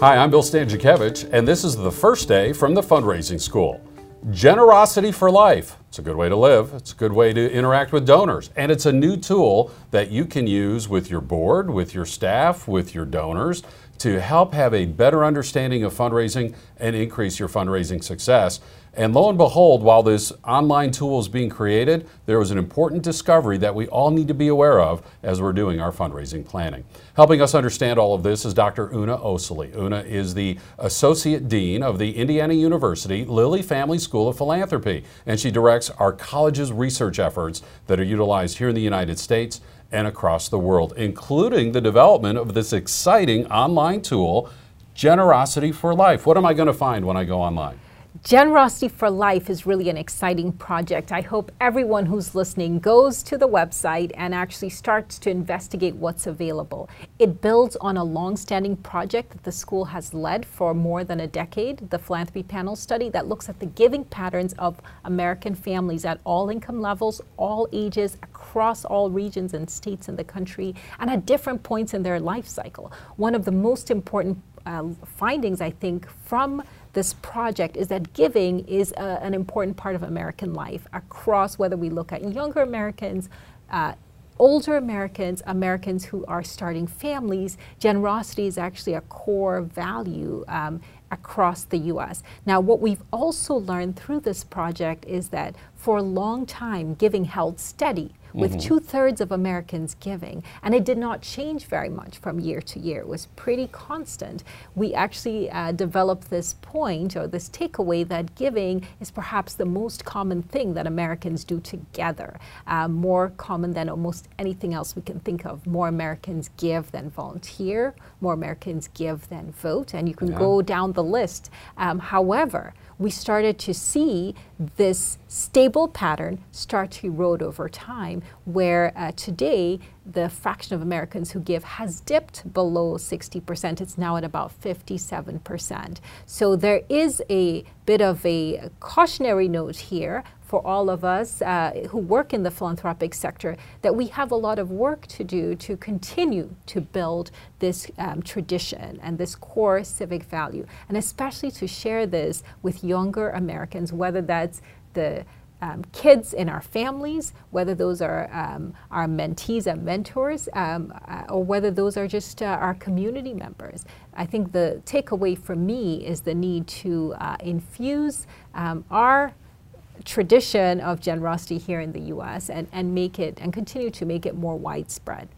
Hi, I'm Bill Stanczykiewicz, and this is the first day from the fundraising school. Generosity for Life. It's a good way to live. It's a good way to interact with donors. And it's a new tool that you can use with your board, with your staff, with your donors to help have a better understanding of fundraising and increase your fundraising success. And lo and behold, while this online tool is being created, there was an important discovery that we all need to be aware of as we're doing our fundraising planning. Helping us understand all of this is Dr. Una Osili. Una is the Associate Dean of the Indiana University Lilly Family School of Philanthropy, and she directs our college's research efforts that are utilized here in the United States and across the world, including the development of this exciting online tool, Generosity for Life. What am I going to find when I go online? Generosity for Life is really an exciting project. I hope everyone who's listening goes to the website and actually starts to investigate what's available. It builds on a long-standing project that the school has led for more than a decade, the Philanthropy Panel Study that looks at the giving patterns of American families at all income levels, all ages, across all regions and states in the country, and at different points in their life cycle. One of the most important uh, findings, I think, from this project is that giving is a, an important part of American life across whether we look at younger Americans, uh, older Americans, Americans who are starting families, generosity is actually a core value um, across the US. Now, what we've also learned through this project is that for a long time, giving held steady with mm-hmm. two thirds of Americans giving. And it did not change very much from year to year. It was pretty constant. We actually uh, developed this point or this takeaway that giving is perhaps the most common thing that Americans do together, uh, more common than almost anything else we can think of. More Americans give than volunteer, more Americans give than vote, and you can yeah. go down the list. Um, however, we started to see this stable pattern start to erode over time, where uh, today the fraction of Americans who give has dipped below 60%. It's now at about 57%. So there is a bit of a cautionary note here for all of us uh, who work in the philanthropic sector that we have a lot of work to do to continue to build this um, tradition and this core civic value, and especially to share this with younger Americans, whether that's the um, kids in our families, whether those are um, our mentees and mentors, um, uh, or whether those are just uh, our community members. I think the takeaway for me is the need to uh, infuse um, our tradition of generosity here in the US and, and make it and continue to make it more widespread.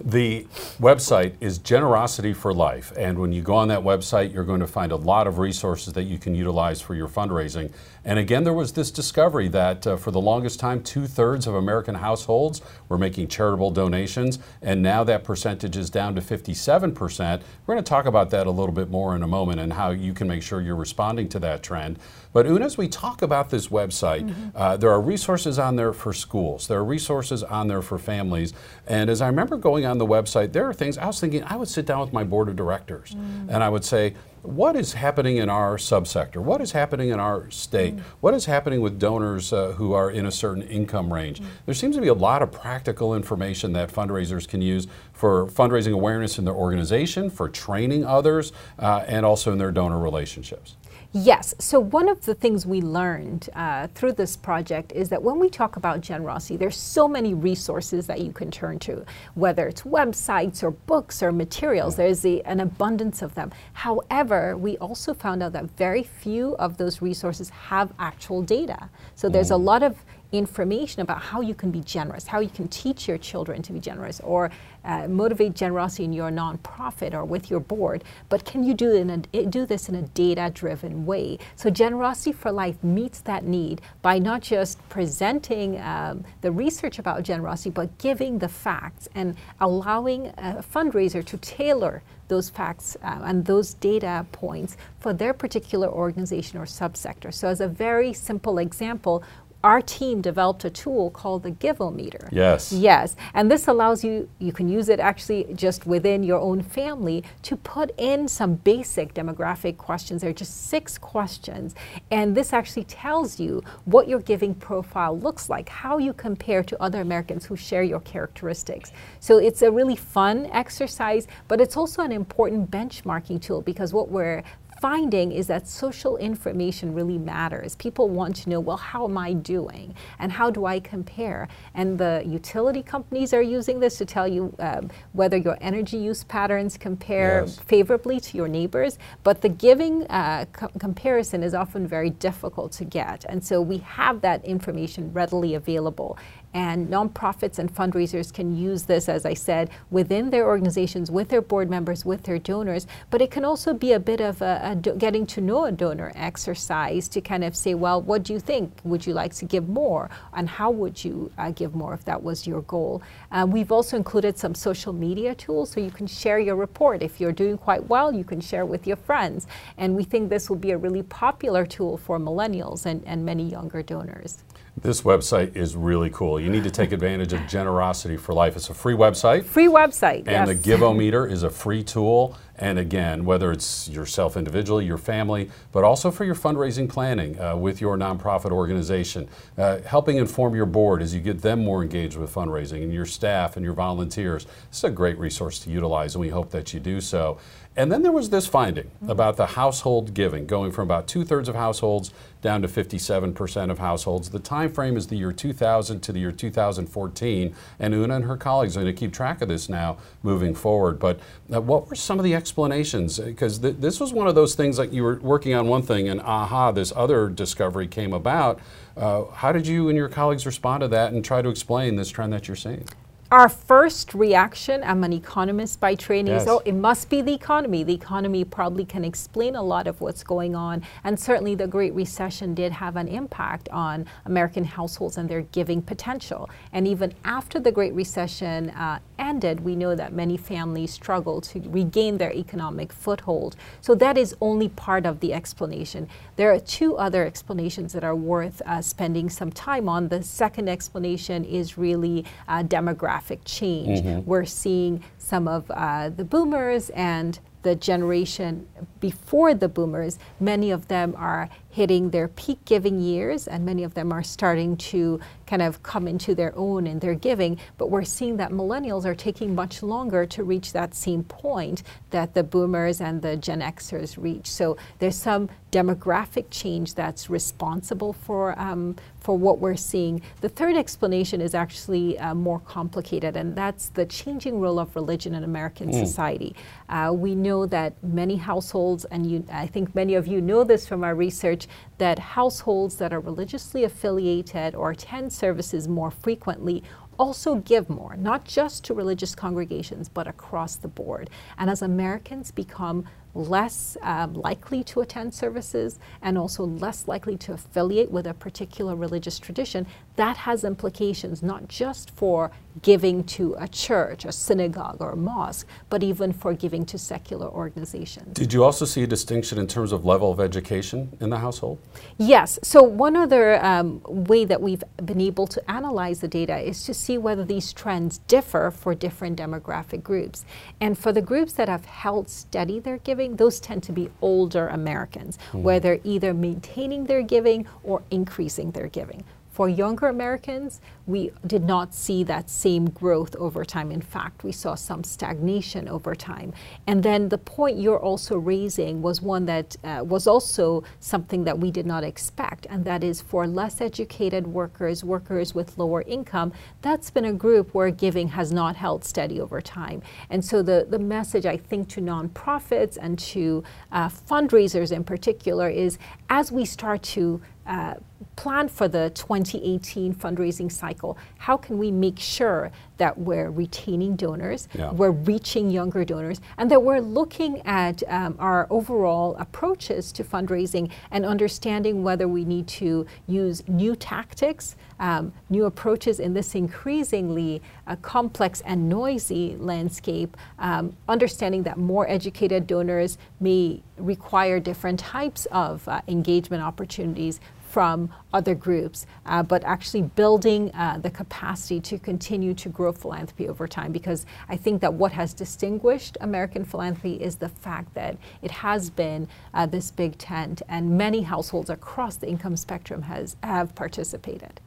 The website is Generosity for Life, and when you go on that website, you're going to find a lot of resources that you can utilize for your fundraising. And again, there was this discovery that uh, for the longest time, two thirds of American households were making charitable donations, and now that percentage is down to 57%. We're going to talk about that a little bit more in a moment and how you can make sure you're responding to that trend. But Una, as we talk about this website, mm -hmm. uh, there are resources on there for schools, there are resources on there for families, and as I remember going on the website, there are things I was thinking I would sit down with my board of directors mm. and I would say, what is happening in our subsector? What is happening in our state? Mm. What is happening with donors uh, who are in a certain income range? Mm. There seems to be a lot of practical information that fundraisers can use for fundraising awareness in their organization, for training others, uh, and also in their donor relationships. Yes. So one of the things we learned uh, through this project is that when we talk about generosity, there's so many resources that you can turn to, whether it's websites or books or materials. There's a, an abundance of them. However, we also found out that very few of those resources have actual data. So there's a mm. lot of information about how you can be generous, how you can teach your children to be generous, or uh, motivate generosity in your nonprofit or with your board. But can you do, a, do this in a data driven way? So, Generosity for Life meets that need by not just presenting um, the research about generosity, but giving the facts and allowing a fundraiser to tailor those facts uh, and those data points for their particular organization or subsector. So, as a very simple example, our team developed a tool called the Givometer. Yes. Yes. And this allows you, you can use it actually just within your own family to put in some basic demographic questions. There are just six questions. And this actually tells you what your giving profile looks like, how you compare to other Americans who share your characteristics. So it's a really fun exercise, but it's also an important benchmarking tool because what we're finding is that social information really matters. People want to know, well, how am I doing? And how do I compare? And the utility companies are using this to tell you um, whether your energy use patterns compare yes. favorably to your neighbors. But the giving uh, co comparison is often very difficult to get. And so we have that information readily available. And nonprofits and fundraisers can use this, as I said, within their organizations, with their board members, with their donors. But it can also be a bit of a, a getting to know a donor exercise to kind of say, well, what do you think? Would you like to give more? And how would you uh, give more if that was your goal? Uh, we've also included some social media tools so you can share your report. If you're doing quite well, you can share with your friends. And we think this will be a really popular tool for millennials and, and many younger donors. This website is really cool. You need to take advantage of Generosity for Life. It's a free website. Free website, And yes. the Givometer is a free tool. And again, whether it's yourself individually, your family, but also for your fundraising planning uh, with your nonprofit organization, uh, helping inform your board as you get them more engaged with fundraising and your staff and your volunteers. This is a great resource to utilize, and we hope that you do so. And then there was this finding about the household giving, going from about two thirds of households down to 57% of households. The time frame is the year 2000 to the year 2014, and Una and her colleagues are going to keep track of this now moving forward. But uh, what were some of the explanations? Because th this was one of those things like you were working on one thing, and aha, this other discovery came about. Uh, how did you and your colleagues respond to that and try to explain this trend that you're seeing? Our first reaction, I'm an economist by training, yes. so it must be the economy. The economy probably can explain a lot of what's going on. And certainly the Great Recession did have an impact on American households and their giving potential. And even after the Great Recession uh, ended, we know that many families struggle to regain their economic foothold. So that is only part of the explanation. There are two other explanations that are worth uh, spending some time on. The second explanation is really uh, demographic demographic change. Mm-hmm. We're seeing some of uh, the boomers and the generation before the boomers, many of them are hitting their peak giving years and many of them are starting to kind of come into their own in their giving. But we're seeing that millennials are taking much longer to reach that same point that the boomers and the Gen Xers reach. So there's some demographic change that's responsible for, um, for what we're seeing. The third explanation is actually uh, more complicated, and that's the changing role of religion in American mm. society. Uh, we know that many households, and you, I think many of you know this from our research, that households that are religiously affiliated or attend services more frequently also give more, not just to religious congregations, but across the board. And as Americans become less um, likely to attend services and also less likely to affiliate with a particular religious tradition, that has implications not just for giving to a church, a synagogue, or a mosque, but even for giving to secular organizations. Did you also see a distinction in terms of level of education in the household? Yes. So, one other um, way that we've been able to analyze the data is to see whether these trends differ for different demographic groups. And for the groups that have held steady their giving, those tend to be older Americans, mm. where they're either maintaining their giving or increasing their giving. For younger Americans, we did not see that same growth over time. In fact, we saw some stagnation over time. And then the point you're also raising was one that uh, was also something that we did not expect, and that is for less educated workers, workers with lower income, that's been a group where giving has not held steady over time. And so the, the message, I think, to nonprofits and to uh, fundraisers in particular is as we start to uh, plan for the 2018 fundraising cycle, how can we make sure that we're retaining donors, yeah. we're reaching younger donors, and that we're looking at um, our overall approaches to fundraising and understanding whether we need to use new tactics, um, new approaches in this increasingly uh, complex and noisy landscape, um, understanding that more educated donors may require different types of uh, engagement opportunities from other groups, uh, but actually building uh, the capacity to continue to grow philanthropy over time. Because I think that what has distinguished American philanthropy is the fact that it has been uh, this big tent, and many households across the income spectrum has have participated.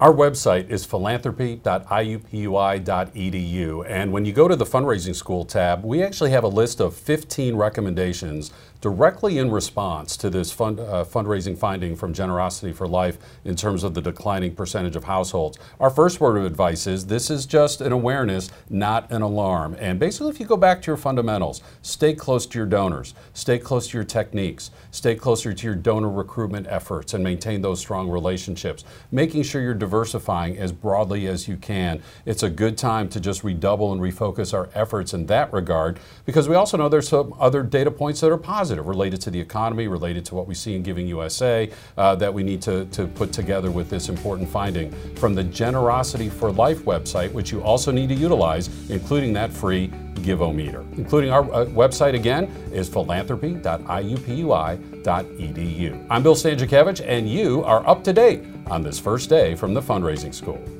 Our website is philanthropy.iupui.edu. And when you go to the fundraising school tab, we actually have a list of 15 recommendations directly in response to this fund, uh, fundraising finding from Generosity for Life in terms of the declining percentage of households. Our first word of advice is this is just an awareness, not an alarm. And basically, if you go back to your fundamentals, stay close to your donors, stay close to your techniques, stay closer to your donor recruitment efforts, and maintain those strong relationships, making sure you're diversifying as broadly as you can. It's a good time to just redouble and refocus our efforts in that regard because we also know there's some other data points that are positive related to the economy, related to what we see in Giving USA uh, that we need to, to put together with this important finding from the Generosity for Life website, which you also need to utilize, including that free Givometer. Including our uh, website again is philanthropy.iupui.edu. I'm Bill Stanczykiewicz, and you are up to date on this first day from the fundraising school.